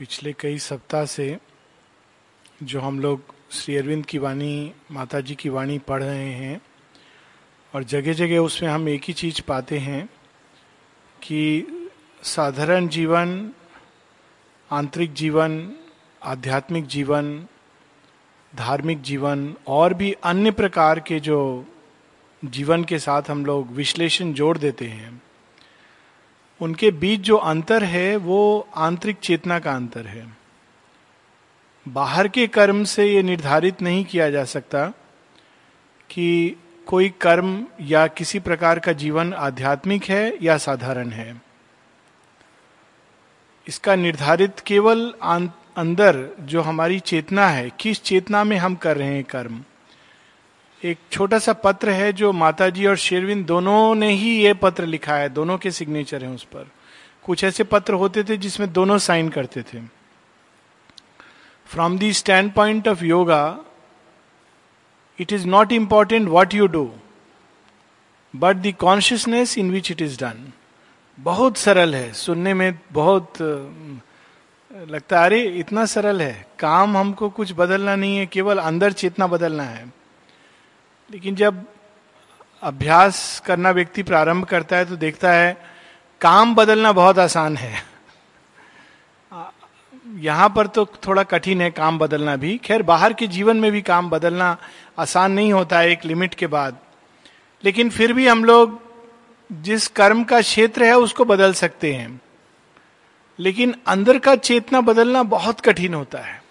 पिछले कई सप्ताह से जो हम लोग श्री अरविंद की वाणी माता जी की वाणी पढ़ रहे हैं और जगह जगह उसमें हम एक ही चीज़ पाते हैं कि साधारण जीवन, आंतरिक जीवन, आध्यात्मिक जीवन, धार्मिक जीवन और भी अन्य प्रकार के जो जीवन के साथ हम लोग विश्लेषण जोड़ देते हैं। उनके बीच जो अंतर है, वो आंतरिक चेतना का अंतर है। बाहर के कर्म से ये निर्धारित नहीं किया जा सकता कि कोई कर्म या किसी प्रकार का जीवन आध्यात्मिक है या साधारण है। इसका निर्धारित केवल अंदर जो हमारी चेतना है, किस चेतना में हम कर रहे हैं कर्म एक छोटा सा पत्र है जो माताजी और शेरविंद दोनों ने ही ये पत्र लिखा है, दोनों के सिग्नेचर हैं उस पर। कुछ ऐसे पत्र होते थे जिसमें दोनों साइन करते थे। From the standpoint of yoga it is not important what you do but the consciousness in which it is done बहुत सरल है, सुनने में बहुत, लगता है, अरे, इतना सरल है। काम हमको कुछ बदलना नहीं है, केवल अंदर चेतना बदलना है। लेकिन जब अभ्यास करना व्यक्ति प्रारंभ करता है तो देखता है, काम बदलना बहुत आसान है। यहाँ पर तो थोड़ा कठिन है काम बदलना भी। खैर, बाहर के जीवन में भी काम बदलना आसान नहीं होता है एक लिमिट के बाद। लेकिन फिर भी हम लोग जिस कर्म का क्षेत्र है उसको बदल सकते हैं। लेकिन अंदर का चेतना बदलना बहुत कठिन होता है।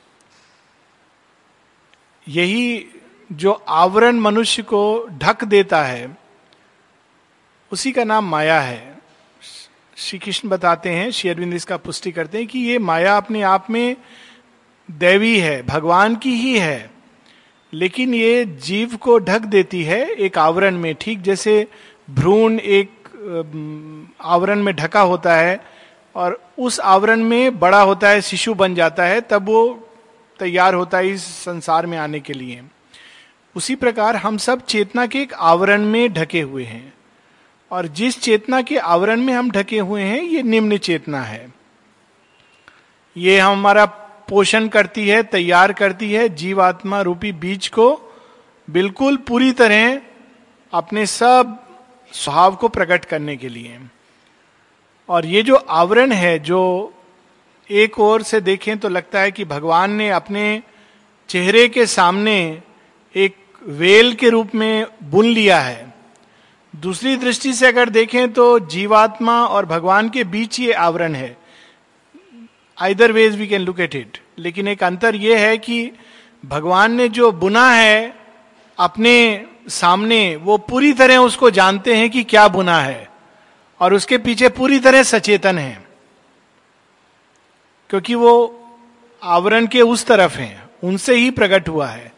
यही जो आवरण मनुष्य को ढक देता है, उसी का नाम माया है। श्री कृष्ण बताते हैं, श्री अरविंद इसका पुष्टि करते हैं कि ये माया अपने आप में दैवी है, भगवान की ही है, लेकिन ये जीव को ढक देती है एक आवरण में। ठीक जैसे भ्रूण एक आवरण में ढका होता है और उस आवरण में बड़ा होता है, शिशु बन जाता है, तब वो तैयार होता है इस संसार में आने के लिए। उसी प्रकार हम सब चेतना के एक आवरण में ढके हुए हैं। और जिस चेतना के आवरण में हम ढके हुए हैं, ये निम्न चेतना है। ये हमारा पोषण करती है, तैयार करती है, जीवात्मा रूपी बीज को बिल्कुल पूरी तरह अपने सब स्वभाव को प्रकट करने के लिए। और ये जो आवरण है, जो एक ओर से देखें तो लगता है कि भगवान ने अपने चेहरे के सामने एक वेल के रूप में बुन लिया है। दूसरी दृष्टि से अगर देखें तो जीवात्मा और भगवान के बीच ये आवरण है। Either ways we can look at it लेकिन एक अंतर यह है कि भगवान ने जो बुना है, अपने सामने वो पूरी तरह उसको जानते हैं कि क्या बुना है और उसके पीछे पूरी तरह सचेतन है। क्योंकि वो आवरण के उस तरफ़ हैं, उनसे ही प्रकट हुआ है।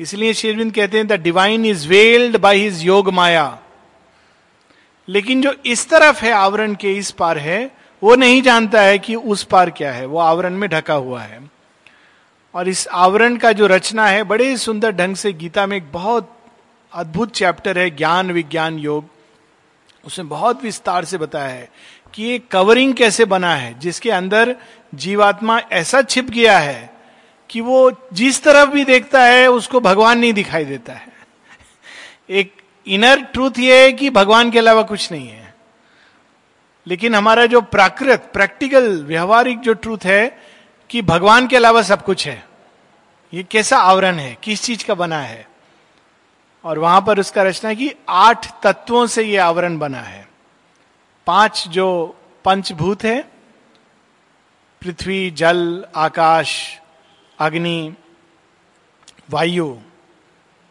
इसलिए शेरविंद कहते हैं the divine is veiled by his yoga maya लेकिन जो इस तरफ़ है आवरण के इस पार है, वो नहीं जानता है कि उस पार क्या है। वो आवरण में ढका हुआ है। और इस आवरण का जो रचना है, बड़े सुंदर ढंग से गीता में एक बहुत अद्भुत चैप्टर है, ज्ञान विज्ञान योग। उसमें बहुत विस्तार से बताया है कि ये कवरिंग कैसे बना है, जिसके अंदर जीवात्मा ऐसा छिप गया है कि वो जिस तरफ़ भी देखता है, उसको भगवान नहीं दिखाई देता है। एक इनर ट्रूथ ये है कि भगवान के अलावा कुछ नहीं है। लेकिन हमारा जो प्राकृत प्रैक्टिकल व्यवहारिक जो ट्रूथ है कि भगवान के अलावा सब कुछ है, ये कैसा आवरण है, किस चीज़ का बना है? और वहाँ पर उसका रचना की आठ तत्वों से ये आवरण बना है। पाँच जो पंचभूत है, पृथ्वी, जल, आकाश अग्नि, वायु,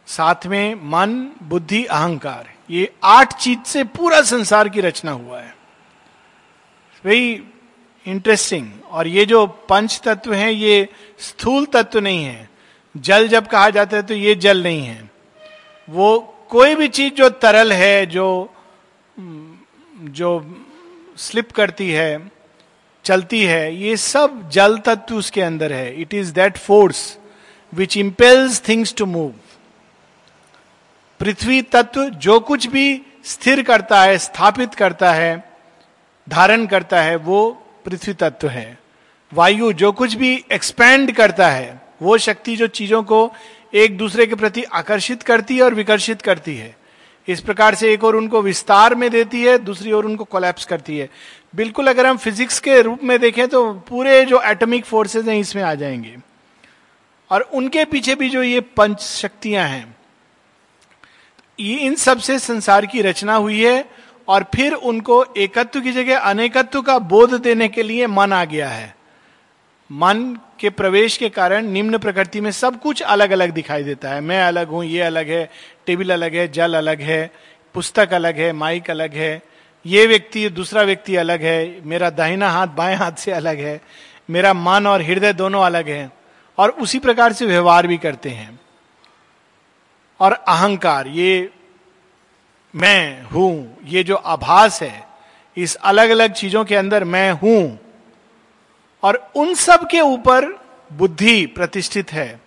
साथ में मन, बुद्धि, अहंकार, ये आठ चीज़ से पूरा संसार की रचना हुआ है। वेरी इंटरेस्टिंग और ये जो पंच तत्व हैं, ये स्थूल तत्व नहीं है। जल जब कहा जाता है तो ये जल नहीं है। वो कोई भी चीज़ जो तरल है, जो जो स्लिप करती है चलती है, ये सब जल तत्व उसके अंदर है। It is that force which impels things to move पृथ्वी तत्व जो कुछ भी स्थिर करता है, स्थापित करता है, धारण करता है, वो पृथ्वी तत्व है। वायु जो कुछ भी एक्सपैंड करता है, वो शक्ति जो चीज़ों को एक दूसरे के प्रति आकर्षित करती है और विकर्षित करती है। इस प्रकार से एक और उनको विस्तार में देती है, दूसरी ओर उनको कोलैप्स करती है। बिल्कुल अगर हम फिजिक्स के रूप में देखें तो पूरे जो एटॉमिक फोर्सेस हैं इसमें आ जाएँगे। और उनके पीछे भी जो ये पंच शक्तियाँ हैं, ये इन सबसे संसार की रचना हुई है और फिर उनको एकत्व की जगह, अनेकत्व का बोध देने के लिए मन आ गया है। मन के प्रवेश के कारण निम्न प्रकृति में सब कुछ अलग अलग दिखाई देता है। मैं अलग हूँ, ये अलग है, टेबल अलग है, जल अलग है, पुस्तक अलग है, माइक अलग है। ये व्यक्ति, दूसरा व्यक्ति अलग है, मेरा दाहिना हाथ बाएँ हाथ से अलग है, मेरा मन और हृदय दोनों अलग है, और उसी प्रकार से व्यवहार भी करते हैं। और अहंकार, ये मैं हूँ, ये जो आभास है, इस अलग अलग चीज़ों के अंदर मैं हूँ, और उन सब के ऊपर बुद्धि प्रतिष्ठित है,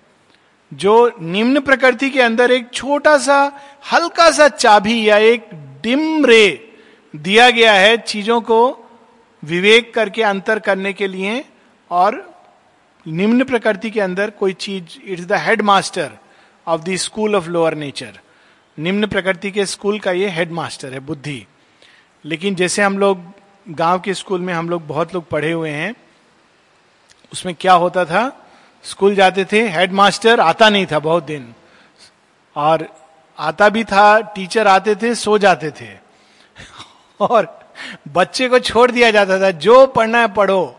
जो निम्न प्रकृति के अंदर एक छोटा सा, हल्का सा चाबी या एक डिम रे दिया गया है चीज़ों को विवेक करके अंतर करने के लिए और निम्न प्रकृति के अंदर कोई चीज़ it's the head master of the school of lower nature निम्न प्रकृति के स्कूल का ये हेड मास्टर है, बुद्धि। लेकिन जैसे हम लोग गाँव के स्कूल में हम लोग बहुत लोग पढ़े हुए हैं, उसमें क्या होता था? स्कूल जाते थे हेड मास्टर आता नहीं था बहुत दिन। और आता भी था टीचर आते थे, सो जाते थे। और बच्चे को छोड़ दिया जाता था। जो पढ़ना है पढ़ो।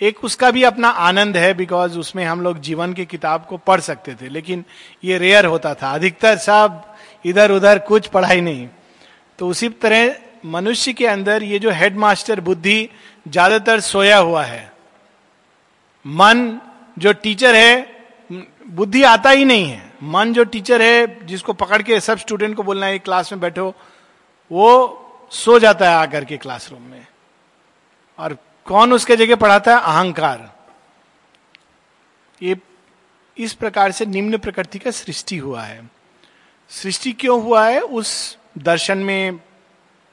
एक उसका भी अपना आनंद है बिकॉज़ उसमें हम लोग जीवन की किताब को पढ़ सकते थे। लेकिन ये रेयर होता था। अधिकतर सब इधर उधर कुछ पढ़ाई नहीं। तो उसी तरह मनुष्य के अंदर ये जो हेडमास्टर बुद्धि ज़्यादातर सोया हुआ है। मन जो टीचर है, बुद्धि आता ही नहीं है। मन जो टीचर है, जिसको पकड़ के सब स्टूडेंट को बोलना है क्लास में बैठो, वो सो जाता है आकर के क्लासरूम में। और कौन उसके जगह पढ़ाता है? अहंकार। ये इस प्रकार से निम्न प्रकृति का सृष्टि हुआ है। सृष्टि क्यों हुआ है? उस दर्शन में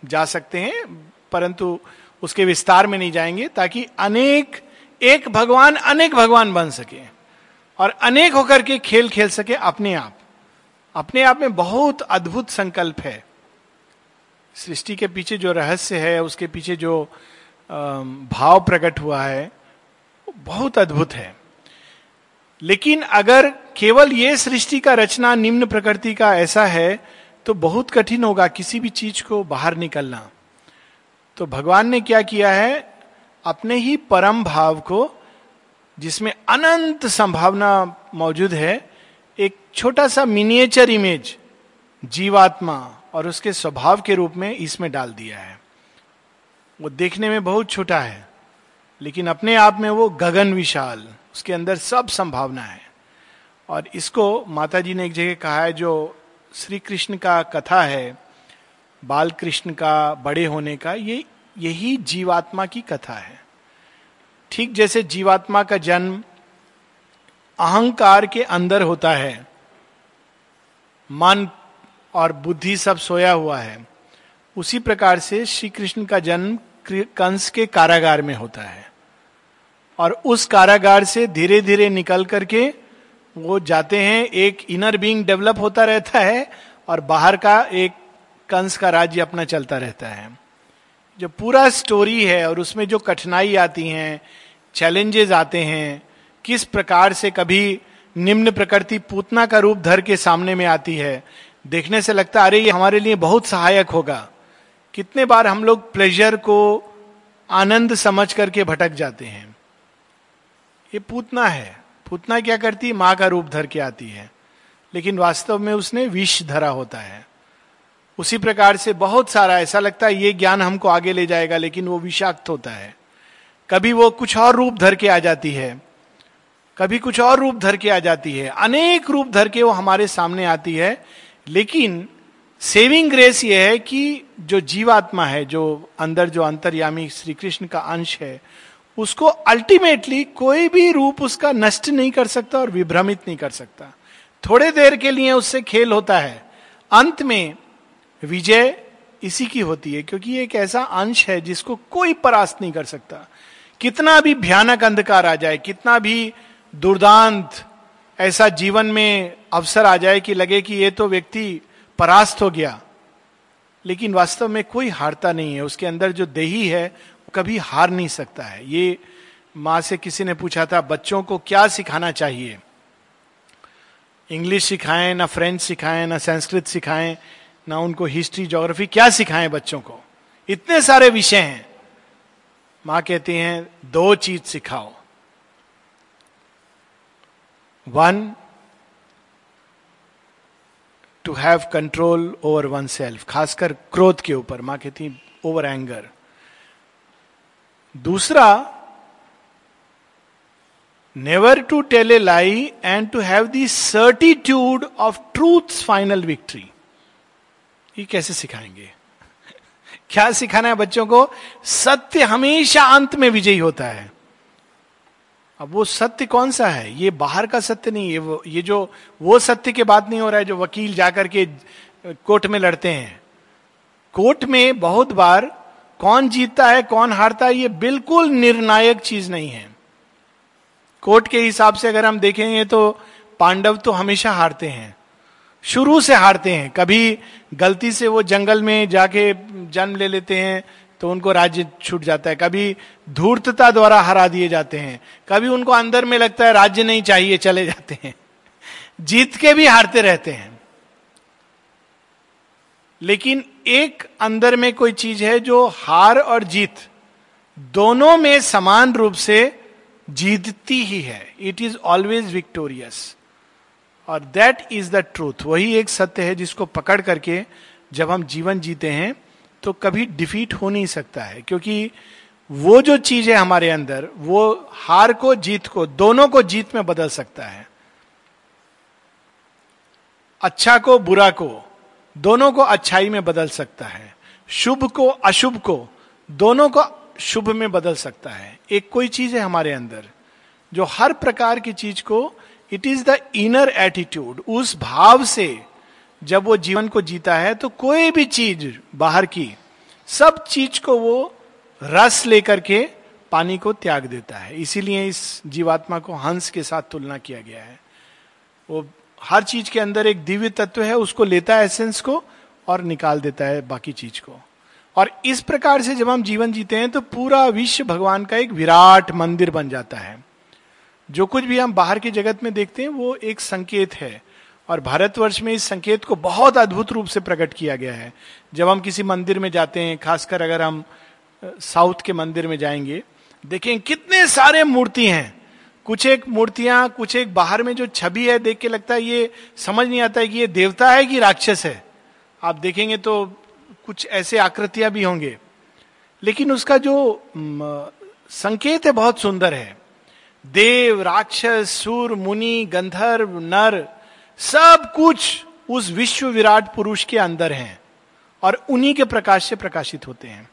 जा सकते हैं, परंतु उसके विस्तार में नहीं जाएँगे, ताकि अनेक, एक भगवान अनेक भगवान बन सके। और अनेक होकर के खेल खेल सके अपने आप। अपने आप में बहुत अद्भुत संकल्प है। सृष्टि के पीछे जो रहस्य है, उसके पीछे जो भाव प्रकट हुआ है बहुत अद्भुत है। लेकिन अगर केवल ये सृष्टि का रचना निम्न प्रकृति का ऐसा है तो बहुत कठिन होगा किसी भी चीज़ को बाहर निकलना। तो भगवान ने क्या किया है? अपने ही परम भाव को, जिसमें अनंत संभावना मौजूद है, एक छोटा सा मिनिएचर इमेज जीवात्मा और उसके स्वभाव के रूप में इसमें डाल दिया है। वो देखने में बहुत छोटा है, लेकिन अपने आप में वो गगन विशाल, उसके अंदर सब संभावना है। और इसको माता जी ने एक जगह कहा है, जो श्री कृष्ण का कथा है बाल कृष्ण का बड़े होने का, ये, यही जीवात्मा की कथा है। ठीक जैसे जीवात्मा का जन्म अहंकार के अंदर होता है, मन और बुद्धि सब सोया हुआ है। उसी प्रकार से श्री कृष्ण का जन्म कंस के कारागार में होता है। और उस कारागार से धीरे धीरे निकल करके वो जाते हैं, एक इनर बीइंग डेवलप होता रहता है और बाहर का एक कंस का राज्य अपना चलता रहता है। जो पूरा स्टोरी है और उसमें जो कठिनाई आती हैं चैलेंजेस आते हैं, किस प्रकार से कभी निम्न प्रकृति पूतना का रूप धर के सामने में आती है देखने से लगता अरे, ये हमारे लिए बहुत सहायक होगा। कितने बार हम लोग प्लेजर को आनंद समझ करके भटक जाते हैं। ये पूतना है। पूतना क्या करती है? माँ का रूप धर के आती है। लेकिन वास्तव में उसने विष धरा होता है। उसी प्रकार से बहुत सारा ऐसा लगता है, ये ज्ञान हमको आगे ले जाएगा, लेकिन वो विषाक्त होता है। कभी वो कुछ और रूप धर के आ जाती है। कभी कुछ और रूप धर के आ जाती है। अनेक रूप धर के वो हमारे सामने आती है लेकिन सेविंग ग्रेस ये है कि जो जीवात्मा है, जो अंदर, जो अंतर्यामी श्री कृष्ण का अंश है, उसको अल्टीमेटली कोई भी रूप उसका नष्ट नहीं कर सकता और विभ्रमित नहीं कर सकता। थोड़े देर के लिए उससे खेल होता है। अंत में विजय इसी की होती है, क्योंकि एक ऐसा अंश है जिसको कोई परास्त नहीं कर सकता। कितना भी भयानक अंधकार आ जाए, कितना भी दुर्दांत ऐसा जीवन में अवसर आ जाए कि लगे कि ये तो व्यक्ति परास्त हो गया। लेकिन वास्तव में कोई हारता नहीं है। उसके अंदर जो देही है, कभी हार नहीं सकता है। ये माँ से किसी ने पूछा था, बच्चों को क्या सिखाना चाहिए? इंग्लिश सिखाएँ, ना फ्रेंच सिखाएँ, ना संस्कृत सिखाएँ, ना उनको हिस्ट्री जोग्राफी क्या सिखाएँ बच्चों को? इतने सारे विषय हैं। माँ कहती हैं, दो चीज़ सिखाओ। One to have control over oneself खासकर क्रोध के ऊपर, माँ कहती ओवर एंगर दूसरा never to tell a lie and to have the certitude of truth final victory ये कैसे सिखाएँगे? क्या सिखाना है बच्चों को? सत्य हमेशा अंत में विजयी होता है। अब वो सत्य कौन सा है? ये बाहर का सत्य नहीं है वो, ये जो, वो सत्य के बात नहीं हो रहा है, जो वकील जाकर के कोर्ट में लड़ते हैं। कोर्ट में बहुत बार कौन जीतता है, कौन हारता है, ये बिल्कुल निर्णायक चीज़ नहीं है। कोर्ट के हिसाब से अगर हम देखेंगे तो पांडव तो हमेशा हारते हैं। शुरू से हारते हैं। कभी गलती से वो जंगल में जाके जन्म ले लेते हैं तो उनको राज्य छूट जाता है। कभी धूर्तता द्वारा हरा दिए जाते हैं। कभी उनको अंदर में लगता है राज्य नहीं चाहिए, चले जाते हैं। जीत के भी हारते रहते हैं। लेकिन एक अंदर में कोई चीज़ है जो हार और जीत दोनों में समान रूप से जीतती ही है। इट इज़ ऑलवेज विक्टोरियस और दैट इज़ द ट्रूथ वही एक सत्य है जिसको पकड़ करके जब हम जीवन जीते हैं तो कभी डिफीट हो नहीं सकता है, क्योंकि वो जो चीज़ है हमारे अंदर, वो हार को, जीत को, दोनों को जीत में बदल सकता है। अच्छा को, बुरा को, दोनों को अच्छाई में बदल सकता है। शुभ को, अशुभ को, दोनों को शुभ में बदल सकता है। एक कोई चीज़ है हमारे अंदर, जो हर प्रकार की चीज़ को it is the inner attitude उस भाव से जब वो जीवन को जीता है तो कोई भी चीज़ बाहर की, सब चीज़ को वो रस लेकर के पानी को त्याग देता है। इसीलिए इस जीवात्मा को हंस के साथ तुलना किया गया है। वो हर चीज़ के अंदर एक दिव्य तत्व है, उसको लेता है एसेंस को और निकाल देता है बाकी चीज़ को। और इस प्रकार से जब हम जीवन जीते हैं तो पूरा विश्व भगवान का एक विराट मंदिर बन जाता है। जो कुछ भी हम बाहर के जगत में देखते हैं, वो एक संकेत है। और भारतवर्ष में इस संकेत को बहुत अद्भुत रूप से प्रकट किया गया है। जब हम किसी मंदिर में जाते हैं, खासकर अगर हम साउथ के मंदिर में जाएँगे, देखें कितने सारे मूर्ति हैं। कुछ एक मूर्तियाँ, कुछ एक बाहर में जो छवि है, देख के लगता है ये, समझ नहीं आता है कि ये देवता है कि राक्षस है। आप देखेंगे तो कुछ ऐसे आकृतियाँ भी होंगे। लेकिन उसका जो संकेत है बहुत सुंदर है। देव, राक्षस, सुर, मुनि, गंधर्व, नर सब कुछ उस विश्व विराट पुरुष के अंदर है और उन्हीं के प्रकाश से प्रकाशित होते हैं।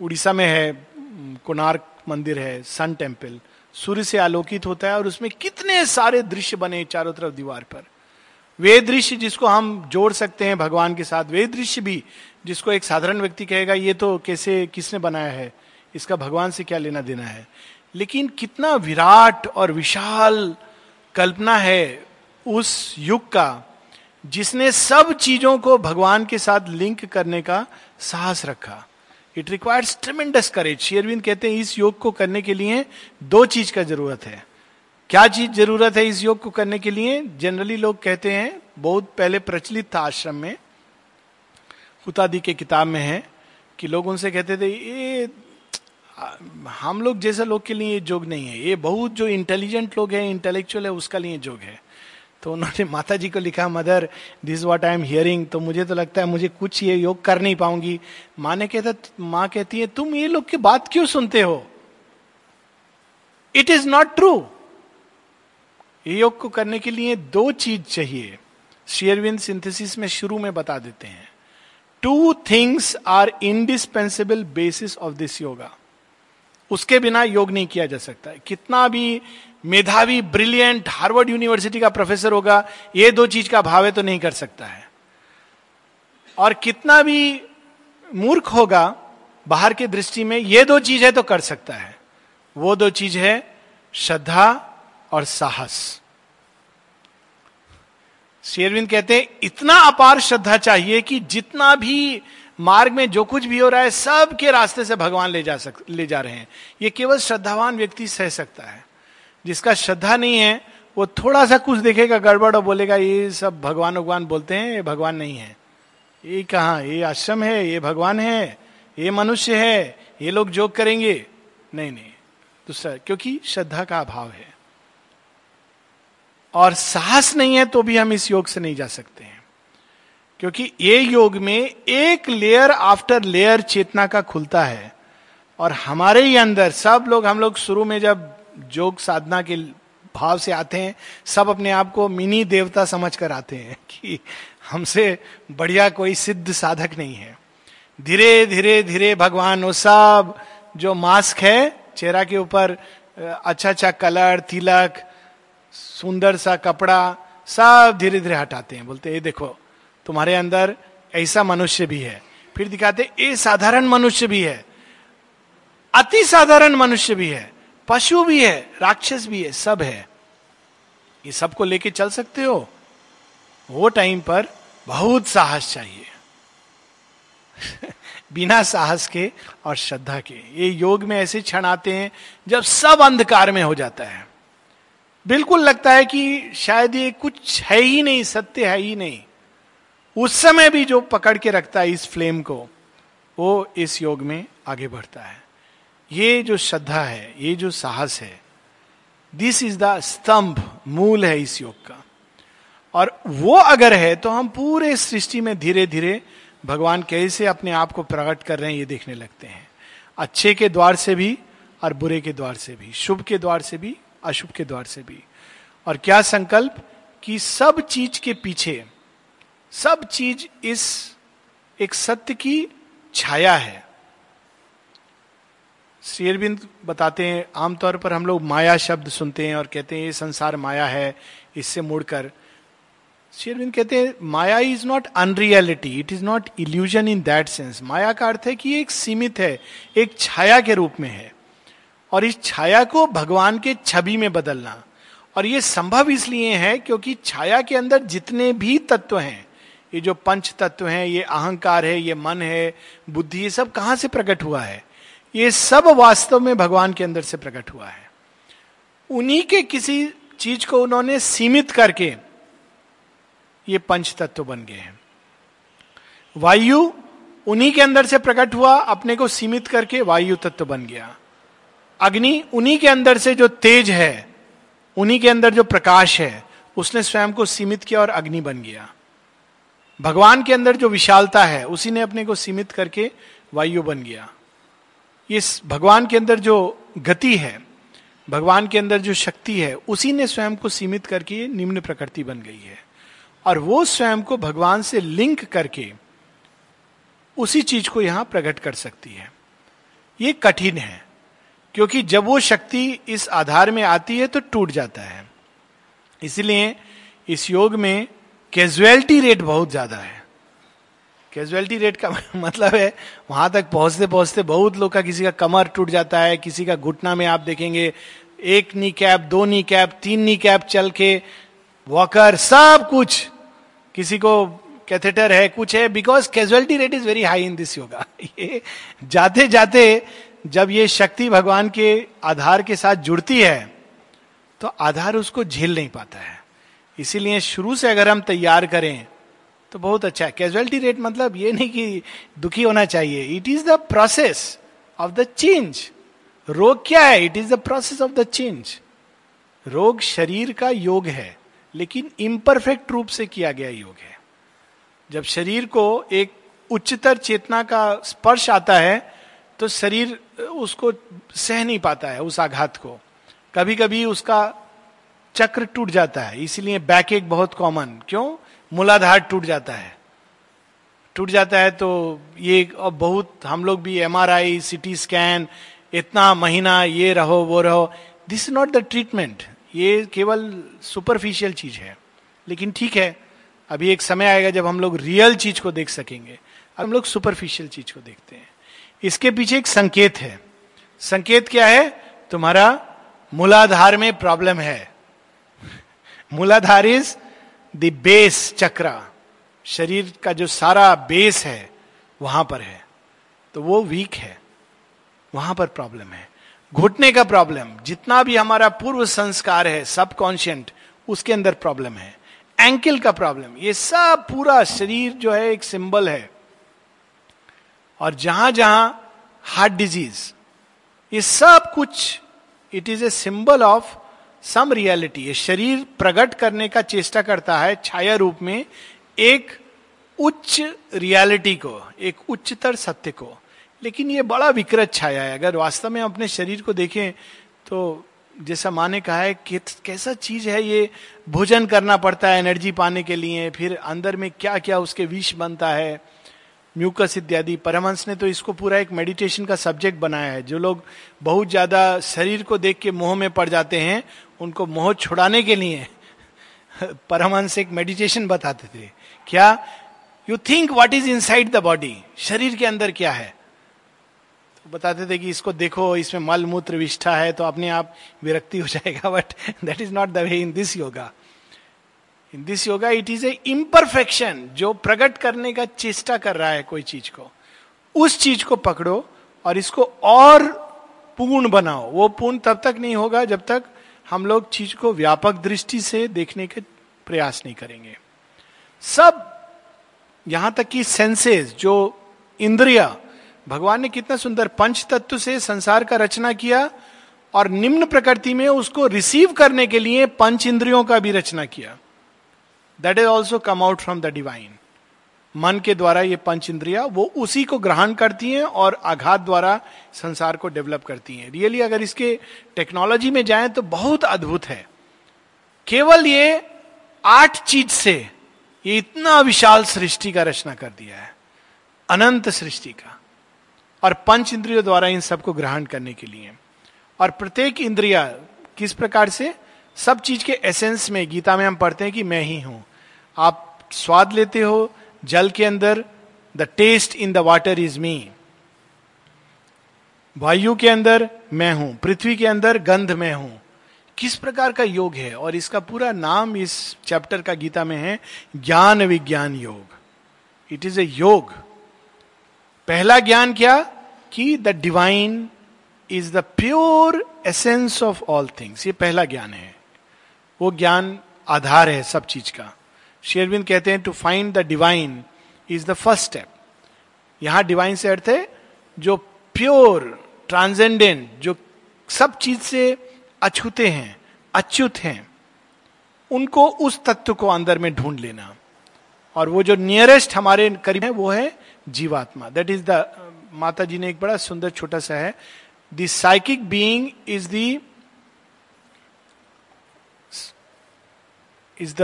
उड़ीसा में है, कोणार्क मंदिर है, सन टेंपल सूर्य से आलोकित होता है और उसमें कितने सारे दृश्य बने चारों तरफ़ दीवार पर। वे दृश्य जिसको हम जोड़ सकते हैं भगवान के साथ, वे दृश्य भी जिसको एक साधारण व्यक्ति कहेगा, ये तो कैसे, किसने बनाया है? इसका भगवान से क्या लेना देना है? लेकिन कितना विराट और विशाल कल्पना है उस युग का, जिसने सब चीज़ों को भगवान के साथ लिंक करने का साहस रखा। इट रिक्वायर्स ट्रिमेंडस करेज शेयरविंद कहते हैं, इस योग को करने के लिए दो चीज़ का ज़रूरत है। क्या चीज़ ज़रूरत है इस योग को करने के लिए? जनरली लोग कहते हैं, बहुत पहले प्रचलित था आश्रम में हुतादी के किताब में है, कि लोग उनसे कहते थे, ये हम लोग जैसे लोग के लिए योग नहीं है। ये बहुत जो इंटेलिजेंट लोग हैं इंटेलेक्चुअल है, उसका लिए योग है। तो उन्होंने माता जी को लिखा, mother this what I am hearing तो मुझे तो लगता है, मुझे कुछ ये योग कर नहीं पाऊँगी। माँ ने कहता, माँ कहती है, तुम ये लोग की बात क्यों सुनते हो? इट इज़ नॉट ट्रू ये योग को करने के लिए दो चीज़ चाहिए। शेयरविंद सिंथेसिस में शुरू में बता देते हैं। Two things are indispensable basis of this yoga उसके बिना योग नहीं किया जा सकता। है कितना भी मेधावी ब्रिलियंट हार्वर्ड यूनिवर्सिटी का प्रोफेसर होगा, ये दो चीज़ का भाव है तो नहीं कर सकता है। और कितना भी मूर्ख होगा, बाहर की दृष्टि में ये दो चीज़ है तो कर सकता है। वो दो चीज़ है श्रद्धा और साहस। शेरविंद कहते हैं, इतना अपार श्रद्धा चाहिए कि जितना भी मार्ग में जो कुछ भी हो रहा है सब के रास्ते से भगवान ले जा सक, ले जा रहे हैं। ये केवल श्रद्धावान व्यक्ति सह सकता है। जिसका श्रद्धा नहीं है, वो थोड़ा सा कुछ देखेगा, गड़बड़ और बोलेगा, ये सब भगवान भगवान बोलते हैं, ये भगवान नहीं है। ये कहा? ये आश्रम है, ये भगवान है, ये मनुष्य है, ये लोग जोग करेंगे। नहीं नहीं। दूसरा, क्योंकि श्रद्धा का अभाव है। और साहस नहीं है तो भी हम इस योग से नहीं जा सकते। हैं क्योंकि ये योग में एक लेयर आफ्टर लेयर चेतना का खुलता है। और हमारे ही अंदर सब लोग, हम लोग शुरू में जब योग साधना के भाव से आते हैं, सब अपने आप को मिनी देवता समझ कर आते हैं कि हमसे बढ़िया कोई सिद्ध साधक नहीं है। धीरे धीरे धीरे भगवान, वो सब जो मास्क है, चेहरा के ऊपर अच्छा अच्छा कलर तिलक, सुंदर सा कपड़ा, सब धीरे धीरे हटाते हैं। बोलते ये देखो तुम्हारे अंदर ऐसा मनुष्य भी है। फिर दिखाते, ए साधारण मनुष्य भी है, अति साधारण मनुष्य भी है, पशु भी है, राक्षस भी है, सब है। ये सबको लेके चल सकते हो। वो टाइम पर बहुत साहस चाहिए। बिना साहस के और श्रद्धा के। ये योग में ऐसे क्षण आते हैं, जब सब अंधकार में हो जाता है। बिल्कुल लगता है कि शायद ये कुछ है ही नहीं, सत्य है ही नहीं। उस समय भी जो पकड़ के रखता है इस फ्लेम को, वो इस योग में आगे बढ़ता है। ये जो श्रद्धा है, ये जो साहस है दिस इज़ द स्तंभ, मूल है इस योग का। और वो अगर है तो हम पूरे सृष्टि में धीरे धीरे भगवान कैसे अपने आप को प्रकट कर रहे हैं, ये देखने लगते हैं। अच्छे के द्वार से भी और बुरे के द्वार से भी, शुभ के द्वार से भी, अशुभ के द्वार से भी। और क्या संकल्प कि सब चीज़ के पीछे सब चीज़ इस एक सत्य की छाया है। शेरबिंद बताते हैं, आमतौर पर हम लोग माया शब्द सुनते हैं और कहते हैं, ये संसार माया है, इससे मुड़कर। शेरविंद कहते हैं, maya is not unreality it is not illusion in that sense माया का अर्थ है कि एक सीमित है, एक छाया के रूप में है। और इस छाया को भगवान के छवि में बदलना। और ये संभव इसलिए है क्योंकि छाया के अंदर जितने भी तत्व हैं ये जो पंच तत्व हैं, ये अहंकार है, ये मन है, बुद्धि, ये सब कहाँ से प्रकट हुआ है? ये सब वास्तव में भगवान के अंदर से प्रकट हुआ है। उन्हीं के किसी चीज़ को उन्होंने सीमित करके ये पंच तत्व बन गए हैं। वायु उन्हीं के अंदर से प्रकट हुआ, अपने को सीमित करके वायु तत्व बन गया। अग्नि उन्हीं के अंदर से जो तेज है, उन्हीं के अंदर जो प्रकाश है, उसने स्वयं को सीमित किया और अग्नि बन गया। भगवान के अंदर जो विशालता है, उसी ने अपने को सीमित करके वायु बन गया। इस भगवान के अंदर जो गति है, भगवान के अंदर जो शक्ति है, उसी ने स्वयं को सीमित करके निम्न प्रकृति बन गई है। और वो स्वयं को भगवान से लिंक करके उसी चीज़ को यहाँ प्रकट कर सकती है। ये कठिन है, क्योंकि जब वो शक्ति इस आधार में आती है तो टूट जाता है। इसलिए इस योग में कैजुअलिटी रेट बहुत ज़्यादा है। कैजुअलिटी रेट का मतलब है, वहाँ तक पहुँचते पहुँचते बहुत लोग का किसी का कमर टूट जाता है, किसी का घुटना में आप देखेंगे, एक नी कैप दो नी कैप तीन नी कैप चल के वॉकर सब कुछ किसी को कैथेटर है, कुछ है because casualty rate is very high in this yoga ये जाते जाते जब ये शक्ति भगवान के आधार के साथ जुड़ती है तो आधार उसको झेल नहीं पाता है। इसीलिए शुरू से अगर हम तैयार करें तो बहुत अच्छा है। कैजुअलिटी रेट मतलब ये नहीं कि दुखी होना चाहिए। It is the process of the change रोग क्या है? It is the process of the change रोग शरीर का योग है, लेकिन इम्परफेक्ट रूप से किया गया योग है। जब शरीर को एक उच्चतर चेतना का स्पर्श आता है तो शरीर उसको सह नहीं पाता है, उस आघात को। कभी कभी उसका चक्र टूट जाता है, इसलिए बैक एक बहुत कॉमन क्यों? मूलाधार टूट जाता है। टूट जाता है तो ये अब बहुत, हम लोग भी M R I CT scan इतना महीना ये रहो, वो रहो। This is not the treatment ये केवल सुपरफिशियल चीज़ है। लेकिन ठीक है, अभी एक समय आएगा जब हम लोग रियल चीज़ को देख सकेंगे। हम लोग सुपरफिशियल चीज़ को देखते हैं। इसके पीछे एक संकेत है। संकेत क्या है? तुम्हारा मूलाधार में प्रॉब्लम है। मूलाधार इज़ द बेस चक्र शरीर का जो सारा बेस है, वहाँ पर है। तो वो वीक है। वहाँ पर प्रॉब्लम है। घुटने का प्रॉब्लम जितना भी हमारा पूर्व संस्कार है सबकॉन्शियंट उसके अंदर प्रॉब्लम है। एंकल का प्रॉब्लम ये सब पूरा शरीर जो है, एक सिंबल है। और जहाँ जहाँ हार्ट डिज़ीज़ ये सब कुछ it is a symbol of some reality शरीर प्रकट करने का चेष्टा करता है छाया रूप में एक उच्च रियलिटी को, एक उच्चतर सत्य को। लेकिन ये बड़ा विकृत छाया है। अगर वास्तव में अपने शरीर को देखें तो जैसा माँ ने कहा है कि कैसा चीज़ है ये? भोजन करना पड़ता है एनर्जी पाने के लिए, फिर अंदर में क्या क्या उसके विष बनता है? म्यूकस इत्यादि। परमहंस ने तो इसको पूरा एक मेडिटेशन का सब्जेक्ट बनाया है। जो लोग बहुत ज़्यादा शरीर को देख के मोह में पड़ जाते हैं उनको मोह छुड़ाने के लिए परमहंस एक मेडिटेशन बताते थे। क्या? You think what is inside the body शरीर के अंदर क्या है? तो बताते थे कि इसको देखो, इसमें मल मूत्र विष्ठा है तो अपने आप विरक्ति हो जाएगा but that is not the way in this yoga in this yoga it is a imperfection जो प्रकट करने का चेष्टा कर रहा है कोई चीज़ को। उस चीज़ को पकड़ो और इसको और पूर्ण बनाओ। वो पूर्ण तब तक नहीं होगा जब तक हम लोग चीज़ को व्यापक दृष्टि से देखने के प्रयास नहीं करेंगे। सब यहाँ तक कि सेंसेस जो इंद्रिया, भगवान ने कितना सुंदर पंच तत्व से संसार का रचना किया और निम्न प्रकृति में उसको रिसीव करने के लिए पंच इंद्रियों का भी रचना किया। That is also come out from the divine मन के द्वारा ये पंच इंद्रिया, वो उसी को ग्रहण करती हैं और आघात द्वारा संसार को डेवलप करती हैं। रियली अगर इसके टेक्नोलॉजी में जाएँ तो बहुत अद्भुत है। केवल ये आठ चीज़ से ये इतना विशाल सृष्टि का रचना कर दिया है। अनंत सृष्टि का। और पंच इंद्रियों द्वारा इन सबको ग्रहण करने के लिए। और प्रत्येक इंद्रिया किस प्रकार से? सब चीज़ के एसेंस में, गीता में हम पढ़ते हैं कि मैं ही हूँ। आप स्वाद लेते हो जल के अंदर the taste in the water is me वायु के अंदर मैं हूँ, पृथ्वी के अंदर गंध में हूँ। किस प्रकार का योग है? और इसका पूरा नाम इस चैप्टर का गीता में है, ज्ञान विज्ञान योग। इट इज़ ए योग। पहला ज्ञान क्या? कि the divine is the pure essence of all things ये पहला ज्ञान है। वो ज्ञान आधार है सब चीज़ का। शेरविंद कहते हैं to find the divine is the first step यहाँ डिवाइन से अर्थ है, जो प्योर ट्रांसेंडेंट जो सब चीज़ से अछूते हैं, अच्युत हैं, उनको उस तत्व को अंदर में ढूंढ लेना। और वो जो नियरेस्ट हमारे करीब है, वो है जीवात्मा। दैट इज़ द माता जी ने एक बड़ा सुंदर छोटा सा है the psychic being is the is the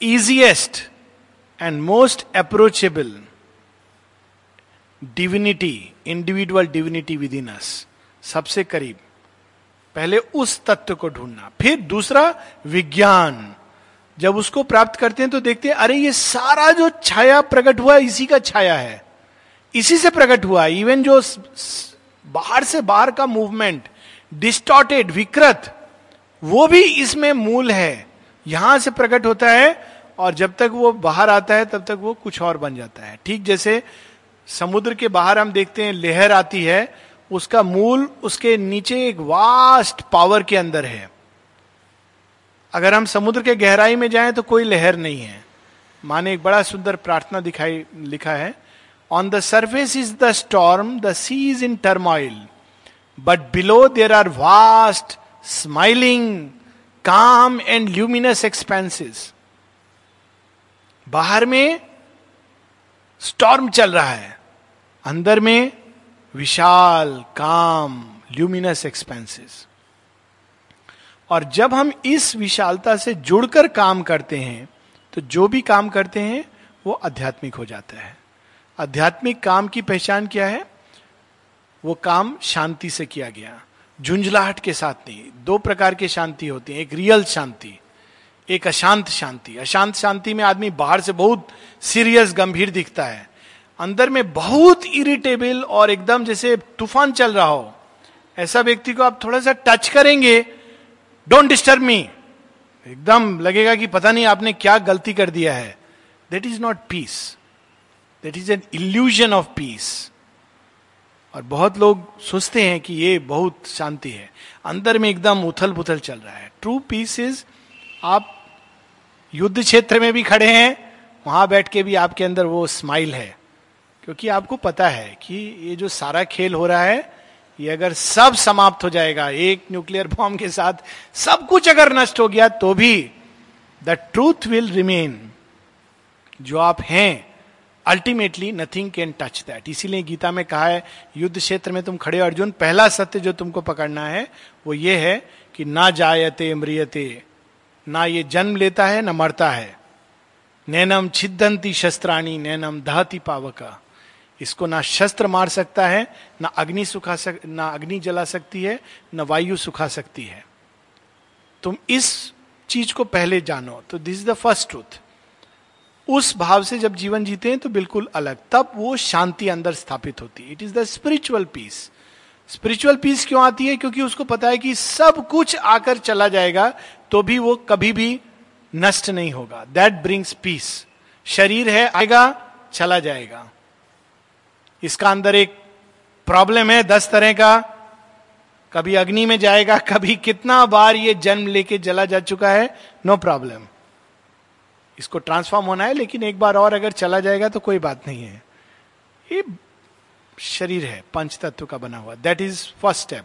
easiest and most approachable divinity individual divinity in us सबसे करीब, पहले उस तत्व को ढूंढना, फिर दूसरा विज्ञान। जब उसको प्राप्त करते हैं तो देखते हैं, अरे ये सारा जो छाया प्रकट हुआ, इसी का छाया है। इसी से प्रकट हुआ इवन जो बाहर से बाहर का मूवमेंट डिस्टॉर्टेड विकृत, वो भी इसमें मूल है। यहाँ से प्रकट होता है और जब तक वो बाहर आता है, तब तक वो कुछ और बन जाता है। ठीक जैसे समुद्र के बाहर हम देखते हैं, लहर आती है, उसका मूल उसके नीचे एक वास्ट पावर के अंदर है। अगर हम समुद्र के गहराई में जाएँ तो कोई लहर नहीं है। माने एक बड़ा सुंदर प्रार्थना दिखाई, लिखा है on the surface is the storm the sea is in turmoil but below there are vast smiling calm and luminous expanses बाहर में स्टॉर्म चल रहा है. अंदर में विशाल, काम ल्यूमिनस एक्सपेंसिस और जब हम इस विशालता से जुड़कर काम करते हैं तो जो भी काम करते हैं, वो आध्यात्मिक हो जाता है. आध्यात्मिक काम की पहचान क्या है? वो काम शांति से किया गया. झुंझलाहट के साथ नहीं, दो प्रकार की शांति होती है, एक रियल शांति, एक अशांत शांति। अशांत शांति में आदमी बाहर से बहुत सीरियस गंभीर दिखता है। अंदर में बहुत इरिटेबल और एकदम जैसे तूफ़ान चल रहा हो। ऐसा व्यक्ति को आप थोड़ा सा टच करेंगे डोंट डिस्टर्ब मी एकदम लगेगा कि पता नहीं आपने क्या गलती कर दिया है। That is not peace that is an illusion of peace और बहुत लोग सोचते हैं कि ये बहुत शांति है। अंदर में एकदम उथल पुथल चल रहा है। ट्रू पीस इज़ आप युद्ध क्षेत्र में भी खड़े हैं, वहाँ बैठ के भी आपके अंदर वो स्माइल है। क्योंकि आपको पता है कि ये जो सारा खेल हो रहा है, ये अगर सब समाप्त हो जाएगा, एक न्यूक्लियर बॉम्ब के साथ सब कुछ अगर नष्ट हो गया तो भी द ट्रूथ विल रिमेन जो आप हैं ultimately nothing can touch that इसीलिए गीता में कहा है, युद्ध क्षेत्र में तुम खड़े अर्जुन, पहला सत्य जो तुमको पकड़ना है, वो ये है कि ना जायते मृियते, ना ये जन्म लेता है, ना मरता है। नैनम छिदंती शस्त्राणी, नैनम दहती पावका। इसको ना शस्त्र मार सकता है, ना अग्नि सुखा सक, ना अग्नि जला सकती है, ना वायु सुखा सकती है। तुम इस चीज़ को पहले जानो। तो this is the first truth उस भाव से जब जीवन जीते हैं तो बिल्कुल अलग। तब वो शांति अंदर स्थापित होती है। It is the spiritual peace spiritual peace क्यों आती है? क्योंकि उसको पता है कि सब कुछ आकर चला जाएगा तो भी वो कभी भी नष्ट नहीं होगा। दैट ब्रिंग्स पीस शरीर है, आएगा, चला जाएगा। इसका अंदर एक प्रॉब्लम है, दस तरह का। कभी अग्नि में जाएगा, कभी कितना बार ये जन्म लेके जला जा चुका है नो प्रॉब्लम इसको ट्रांसफॉर्म होना है, लेकिन एक बार और अगर चला जाएगा तो कोई बात नहीं है। ये शरीर है पंच तत्व का बना हुआ। दैट इज़ फ़र्स्ट स्टेप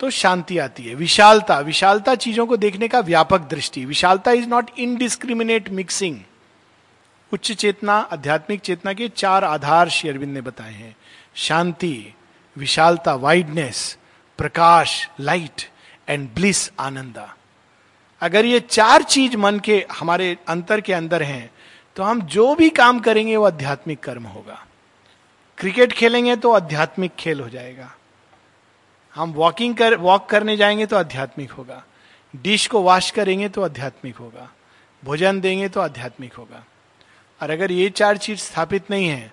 तो शांति आती है, विशालता। विशालता चीज़ों को देखने का व्यापक दृष्टि। विशालता इज़ नॉट इनडिस्क्रिमिनेट मिक्सिंग उच्च चेतना, आध्यात्मिक चेतना के चार आधार श्री अरविंद ने बताए हैं। शांति, विशालता वाइडनेस प्रकाश लाइट एंड ब्लिस आनंदा। अगर ये चार चीज़ मन के, हमारे अंतर के अंदर हैं तो हम जो भी काम करेंगे वो आध्यात्मिक कर्म होगा। क्रिकेट खेलेंगे तो आध्यात्मिक खेल हो जाएगा। हम वॉकिंग कर वॉक करने जाएँगे तो आध्यात्मिक होगा। डिश को वॉश करेंगे तो आध्यात्मिक होगा। भोजन देंगे तो आध्यात्मिक होगा। और अगर ये चार चीज़ स्थापित नहीं है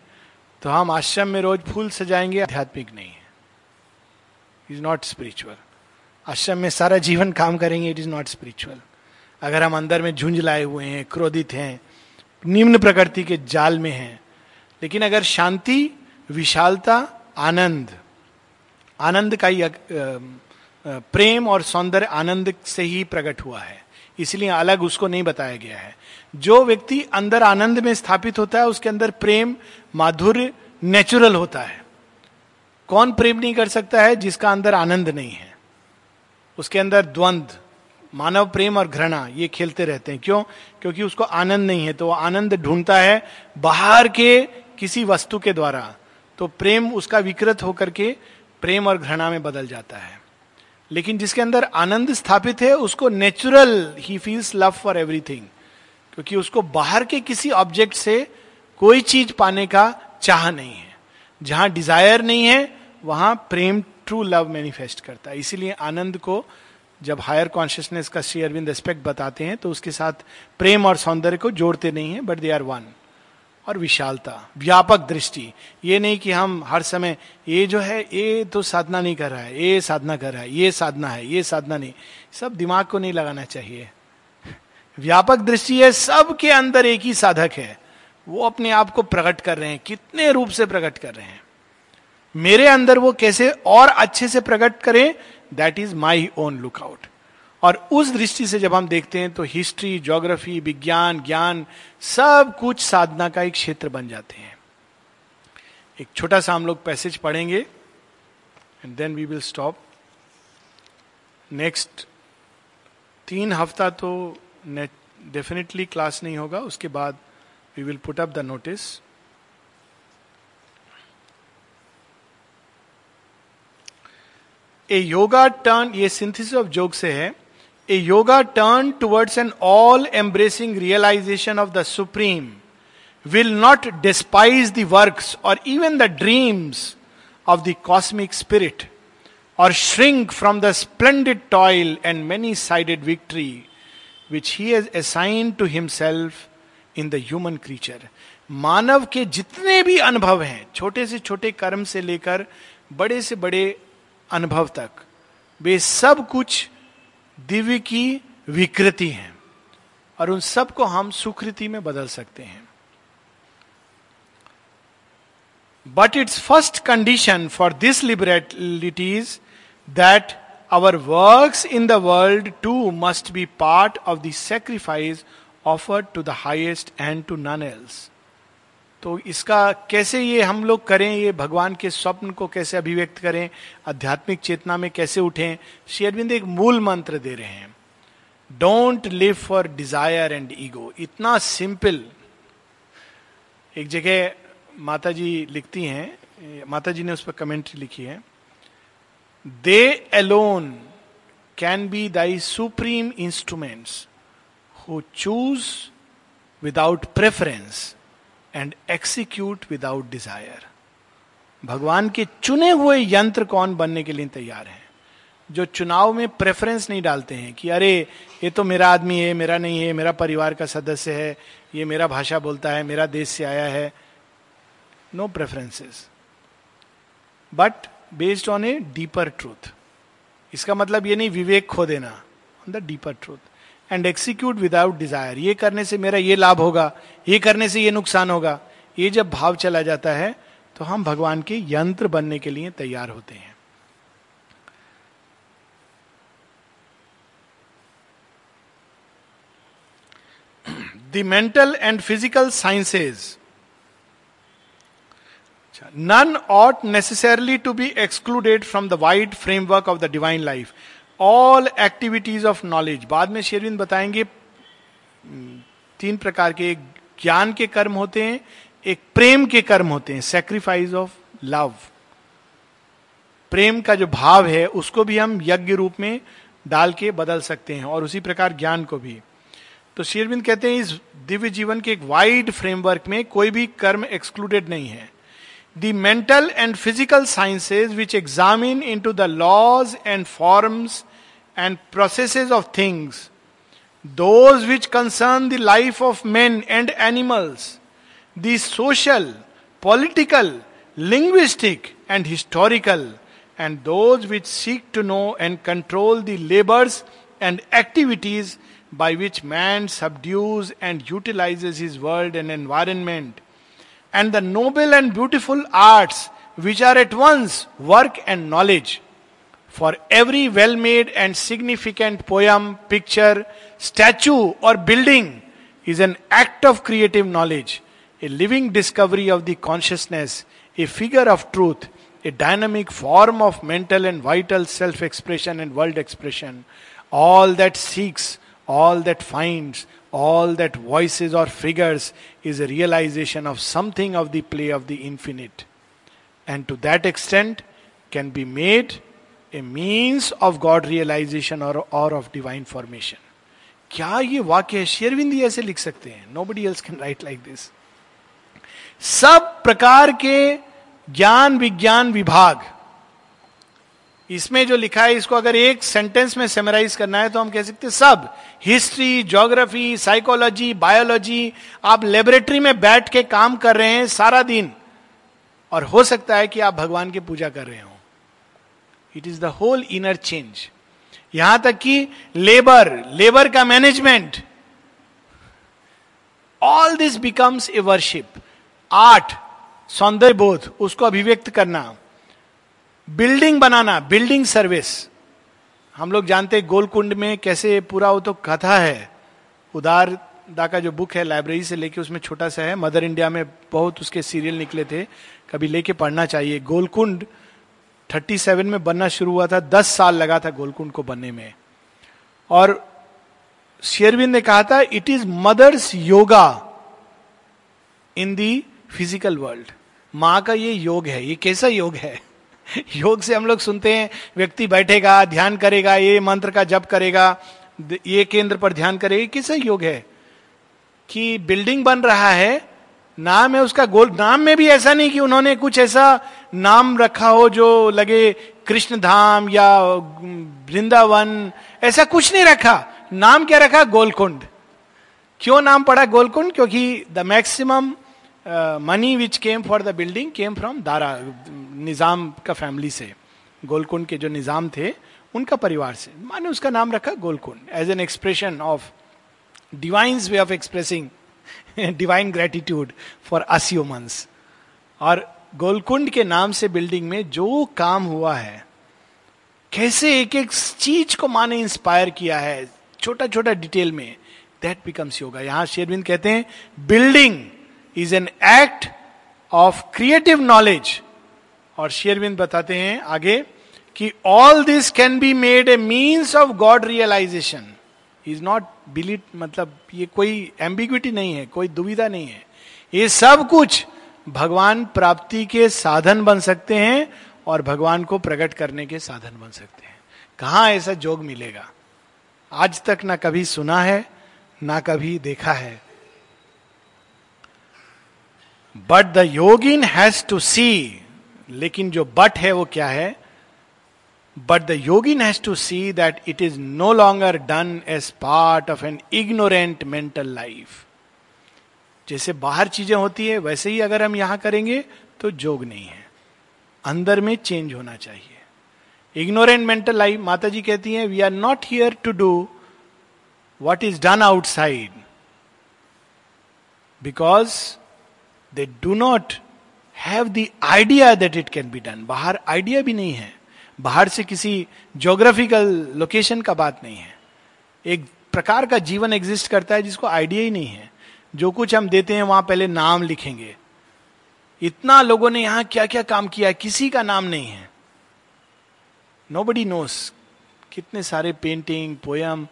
तो हम आश्रम में रोज फूल सजाएँगे, आध्यात्मिक नहीं है। इज़ नॉट स्पिरिचुअल आश्रम में सारा जीवन काम करेंगे इट इज़ नॉट स्पिरिचुअल अगर हम अंदर में झुंझ लाए हुए हैं, क्रोधित हैं, निम्न प्रकृति के जाल में हैं, लेकिन अगर शांति, विशालता, आनंद आनंद का ही प्रेम और सौंदर्य आनंद से ही प्रकट हुआ है। इसलिए अलग उसको नहीं बताया गया है। जो व्यक्ति अंदर आनंद में स्थापित होता है, उसके अंदर प्रेम, माधुर्य नेचुरल होता है। कौन प्रेम नहीं कर सकता है जिसका अंदर आनंद नहीं है? उसके अंदर द्वंद, मानव प्रेम और घृणा, ये खेलते रहते हैं। क्यों? क्योंकि उसको आनंद नहीं है तो वो आनंद ढूंढता है बाहर के किसी वस्तु के द्वारा। तो प्रेम उसका विकृत होकर के प्रेम और घृणा में बदल जाता है। लेकिन जिसके अंदर आनंद स्थापित है, उसको नेचुरल ही फील्स लव फॉर एवरीथिंग क्योंकि उसको बाहर के किसी ऑब्जेक्ट से कोई चीज़ पाने का चाह नहीं है। जहाँ डिज़ायर नहीं है, वहाँ प्रेम ट्रू लव मैनिफेस्ट करता है। इसीलिए आनंद को जब हायर कॉन्शियसनेस का श्री अरविंद एस्पेक्ट बताते हैं तो उसके साथ प्रेम और सौंदर्य को जोड़ते नहीं है बट दे आर वन और विशालता, व्यापक दृष्टि। ये नहीं कि हम हर समय, ये जो है, ये तो साधना नहीं कर रहा है, ये साधना कर रहा है, ये साधना है, ये साधना नहीं। सब दिमाग को नहीं लगाना चाहिए। व्यापक दृष्टि है, सबके अंदर एक ही साधक है। वो अपने आप को प्रकट कर रहे हैं, कितने रूप से प्रकट कर रहे हैं। मेरे अंदर वो कैसे और अच्छे से प्रकट करें that is my own lookout और उस दृष्टि से जब हम देखते हैं तो हिस्ट्री ज्योग्राफी विज्ञान, ज्ञान, सब कुछ साधना का एक क्षेत्र बन जाते हैं। एक छोटा सा हम लोग पैसेज पढ़ेंगे and then we will stop next तीन हफ़्ता तो डेफिनेटली क्लास नहीं होगा, उसके बाद we will put up the notice a yoga turn ये सिंथिस ऑफ़ जोग से है. A yoga turn towards an all embracing realization of the supreme will not despise the works or even the dreams of the cosmic spirit or shrink from the splendid toil and many sided victory which he has assigned to himself in the human creature मानव के जितने भी अनुभव हैं, छोटे से छोटे कर्म से लेकर बड़े से बड़े अनुभव तक। वे सब कुछ दिव्य की विकृति हैं और उन सबको हम सुकृति में बदल सकते हैं। But it's first condition for this liberalities that our work in the world too must be part of the sacrifice offer to the highest and to none else तो इसका कैसे ये हम लोग करें, ये भगवान के स्वप्न को कैसे अभिव्यक्त करें, आध्यात्मिक चेतना में कैसे उठें? श्री अरविंद एक मूल मंत्र दे रहे हैं। Don't live for desire and ego इतना सिंपल एक जगह माता जी लिखती हैं माता जी ने उस पर कमेंट्री लिखी है। They alone can be thy supreme instruments who choose without preference. And execute without desire भगवान के चुने हुए यंत्र कौन बनने के लिए तैयार हैं? जो चुनाव में प्रेफरेंस नहीं डालते हैं कि अरे, ये तो मेरा आदमी है, मेरा नहीं है, मेरा परिवार का सदस्य है, ये मेरा भाषा बोलता है, मेरा देश से आया है। No preferences but based on a deeper truth इसका मतलब ये नहीं विवेक खो देना on the deeper truth and execute without desire ये करने से मेरा ये लाभ होगा, ये करने से ये नुकसान होगा। ये जब भाव चला जाता है तो हम भगवान के यंत्र बनने के लिए तैयार होते हैं। The mental and physical sciences none ought necessarily to be excluded from the wide framework of the divine life all activities of knowledge बाद में शेरविंद बताएँगे तीन प्रकार के, एक ज्ञान के कर्म होते हैं, एक प्रेम के कर्म होते हैं सेक्रीफाइस ऑफ़ लव प्रेम का जो भाव है, उसको भी हम यज्ञ रूप में डाल के बदल सकते हैं, और उसी प्रकार ज्ञान को भी। तो शेरविंद कहते हैं, इस दिव्य जीवन के एक वाइड फ्रेमवर्क में कोई भी कर्म एक्सक्लूडेड नहीं है। The mental and physical sciences which examine into the laws and forms and processes of things, those which concern the life of men and animals, the social, political, linguistic, and historical, and those which seek to know and control the labors and activities by which man subdues and utilizes his world and environment and the noble and beautiful arts which are at once work and knowledge. For every well made and significant poem, picture, statue, or building is an act of creative knowledge, a living discovery of the consciousness, a figure of truth, a dynamic form of mental and vital self expression and world expression. All that seeks, all that finds, all that voices or figures is a realization of something of the play of the infinite. And to that extent can be made a means of God realization or, or of divine formation. क्या ये वाक्य है शेरविंदी ऐसे लिख सकते हैं nobody else can write like this सब प्रकार के ज्ञान विज्ञान विभाग इसमें जो लिखा है, इसको अगर एक सेंटेंस में सेमराइज करना है तो हम कह सकते हैं, सब हिस्ट्री ज्योग्राफी साइकोलॉजी बायोलॉजी आप लेबोरेटरी में बैठ के काम कर रहे हैं सारा दिन, और हो सकता है कि आप भगवान की पूजा कर रहे हो. It is the whole inner change यहाँ तक कि लेबर लेबर का management all this becomes a worship art सौंदर्य बोध उसको अभिव्यक्त करना। बिल्डिंग बनाना, बिल्डिंग सर्विस। हम लोग जानते गोलकुंड में कैसे पूरा वो तो कथा है। उदार दा का जो बुक है, लाइब्रेरी से लेके उसमें छोटा सा है। मदर इंडिया में बहुत उसके सीरियल निकले थे। कभी लेके पढ़ना चाहिए। गोलकुंड 37 में बनना शुरू हुआ था। 10 साल लगा था गोलकुंड को बनने में। और शेरविंद ने कहा था it is mother's yoga in the physical world माँ का ये योग है। ये कैसा योग है? योग से हम लोग सुनते हैं, व्यक्ति बैठेगा, ध्यान करेगा, ये मंत्र का जप करेगा ये केंद्र पर ध्यान करेगा किस योग है? कि बिल्डिंग बन रहा है, नाम है उसका गोल, नाम में भी ऐसा नहीं कि उन्होंने कुछ ऐसा नाम रखा हो जो लगे कृष्ण धाम या वृंदावन, ऐसा कुछ नहीं रखा। नाम क्या रखा? गोलकुंड। क्यों नाम पड़ा गोलकुंड? क्योंकि the maximum money which came for the building came from Dara Nizam का फैमिली से. गोलकुंड के जो निज़ाम थे, उनका परिवार से. माने उसका नाम रखा Golconde as an expression of divine way of expressing divine gratitude for us humans और गोलकुंड के नाम से बिल्डिंग में जो काम हुआ है, कैसे एक एक चीज़ को माने इंस्पायर किया है छोटा छोटा डिटेल में दैट बिकम्स योगा यहाँ शेरविंद कहते हैं building is an act of creative knowledge और शेरविंद बताते हैं आगे कि all this can be made a means of god realization is not belittled मतलब ये कोई एम्बिग्विटी नहीं है, कोई दुविधा नहीं है। ये सब कुछ भगवान प्राप्ति के साधन बन सकते हैं और भगवान को प्रकट करने के साधन बन सकते हैं। कहा ऐसा जोग मिलेगा? आज तक ना कभी सुना है, ना कभी देखा है। But the yogin has to see लेकिन जो बट है वो क्या है? But the yogin has to see that it is no longer done as part of an ignorant mental life जैसे बाहर चीज़ें होती है, वैसे ही अगर हम यहाँ करेंगे तो जोग नहीं है। अंदर में चेंज होना चाहिए। इग्नोरेंट मेंटल लाइफ माता जी कहती हैं we are not here to do what is done outside because they do not have the idea that it can be done बाहर आइडिया भी नहीं है। बाहर से किसी जोग्राफिकल लोकेशन का बात नहीं है। एक प्रकार का जीवन एग्जिस्ट करता है जिसको आइडिया ही नहीं है। जो कुछ हम देते हैं, वहाँ पहले नाम लिखेंगे। इतना लोगों ने यहाँ क्या क्या काम किया है? किसी का नाम नहीं है। नो बडी नोस कितने सारे पेंटिंग पोयम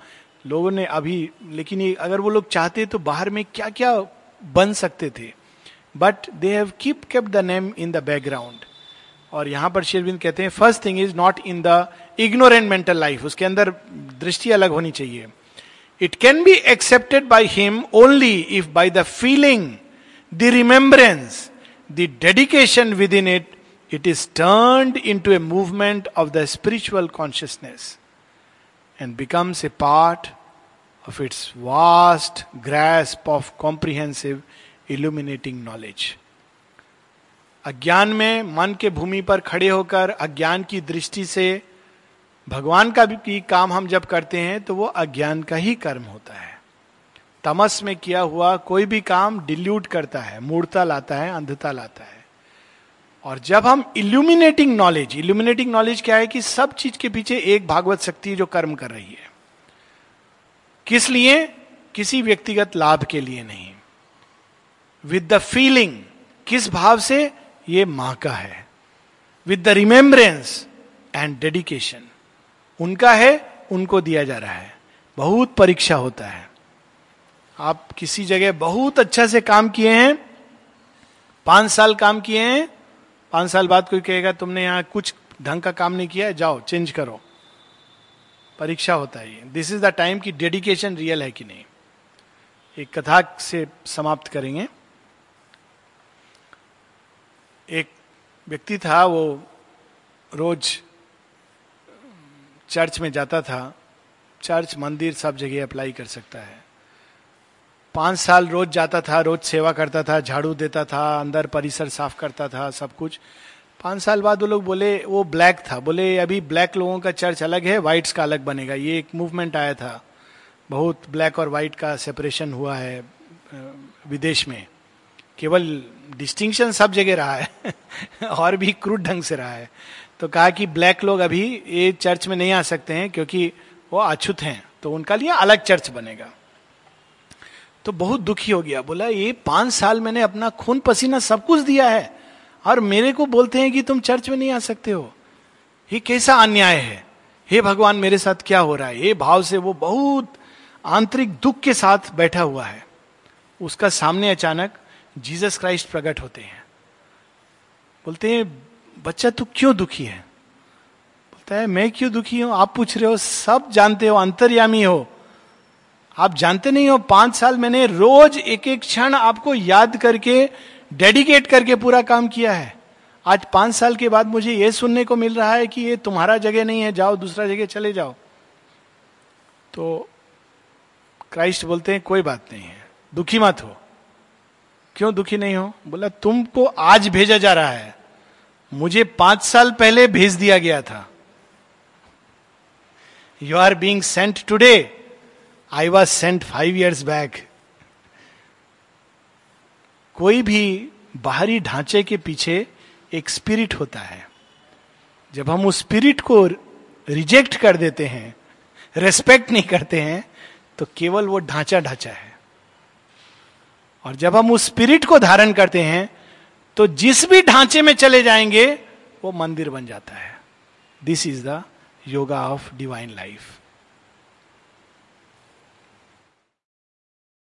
लोगों ने अभी, लेकिन ये अगर वो लोग चाहते तो बाहर में क्या क्या बन सकते थे? But they have keep kept the name in the background और यहाँ पर शेरविंद कहते हैं first thing is not in the ignorant mental life उसके अंदर दृष्टि अलग होनी चाहिए। It can be accepted by him only if by the feeling the remembrance the dedication within it it is turned into a movement of the spiritual consciousness and becomes a part of its vast grasp of comprehensive illuminating knowledge अज्ञान में मन के भूमि पर खड़े होकर अज्ञान की दृष्टि से भगवान का भी काम हम जब करते हैं तो वो अज्ञान का ही कर्म होता है। तमस में किया हुआ कोई भी काम डिल्यूट करता है, मूर्ता लाता है, अंधता लाता है। और जब हम इल्यूमिनेटिंग नॉलेज इल्यूमिनेटिंग नॉलेज क्या है कि सब चीज़ के पीछे एक भागवत शक्ति जो कर्म कर रही है। किस लिए? किसी व्यक्तिगत लाभ के लिए नहीं। विद द फीलिंग किस भाव से? ये माँ का है। With the remembrance and dedication उनका है, उनको दिया जा रहा है। बहुत परीक्षा होता है। आप किसी जगह बहुत अच्छा से काम किए हैं, पाँच साल काम किए हैं, पाँच साल बाद कोई कहेगा, तुमने यहाँ कुछ ढंग का काम नहीं किया है जाओ चेंज करो। परीक्षा होता है दिस इज़ द टाइम की डेडिकेशन रियल है कि नहीं। एक कथा से समाप्त करेंगे। एक व्यक्ति था, वो रोज चर्च में जाता था। चर्च, मंदिर सब जगह अप्लाई कर सकता है। पाँच साल रोज जाता था, रोज सेवा करता था, झाड़ू देता था, अंदर परिसर साफ़ करता था, सब कुछ। पाँच साल बाद वो लोग बोले, वो ब्लैक था। बोले, अभी ब्लैक लोगों का चर्च अलग है, व्हाइट्स का अलग बनेगा। ये एक मूवमेंट आया था। बहुत ब्लैक और व्हाइट का सेपरेशन हुआ है विदेश में। केवल डिस्टिंक्शन सब जगह रहा है, और भी क्रूड ढंग से रहा है। तो कहा कि ब्लैक लोग अभी ये चर्च में नहीं आ सकते हैं, क्योंकि वो अछूत हैं तो उनका लिए अलग चर्च बनेगा। तो बहुत दुखी हो गया, बोला, ये पाँच साल मैंने अपना खून पसीना सब कुछ दिया है, और मेरे को बोलते हैं कि तुम चर्च में नहीं आ सकते हो। ये कैसा अन्याय है? हे भगवान, मेरे साथ क्या हो रहा है? ये भाव से वो बहुत आंतरिक दुख के साथ बैठा हुआ है। उसका सामने अचानक जीसस क्राइस्ट प्रकट होते हैं। बोलते हैं, बच्चा, तू क्यों दुखी है? बोलता है, मैं क्यों दुखी हूँ? आप पूछ रहे हो, सब जानते हो, अंतर्यामी हो। आप जानते नहीं हो, पाँच साल मैंने रोज एक एक क्षण आपको याद करके, डेडिकेट करके पूरा काम किया है। आज पाँच साल के बाद मुझे यह सुनने को मिल रहा है कि ये तुम्हारा जगह नहीं है, जाओ, दूसरा जगह चले जाओ। तो क्राइस्ट बोलते हैं, कोई बात नहीं है, दुखी मत हो। क्यों दुखी नहीं हो? बोला, तुमको आज भेजा जा रहा है। मुझे पाँच साल पहले भेज दिया गया था। You are being sent today I was sent five years back कोई भी बाहरी ढांचे के पीछे एक स्पिरिट होता है। जब हम उस स्पिरिट को रिजेक्ट कर देते हैं रेस्पेक्ट नहीं करते हैं तो केवल वो ढांचा ढांचा है। और जब हम उस स्पिरिट को धारण करते हैं तो जिस भी ढांचे में चले जाएँगे, वो मंदिर बन जाता है। This is the yoga of divine life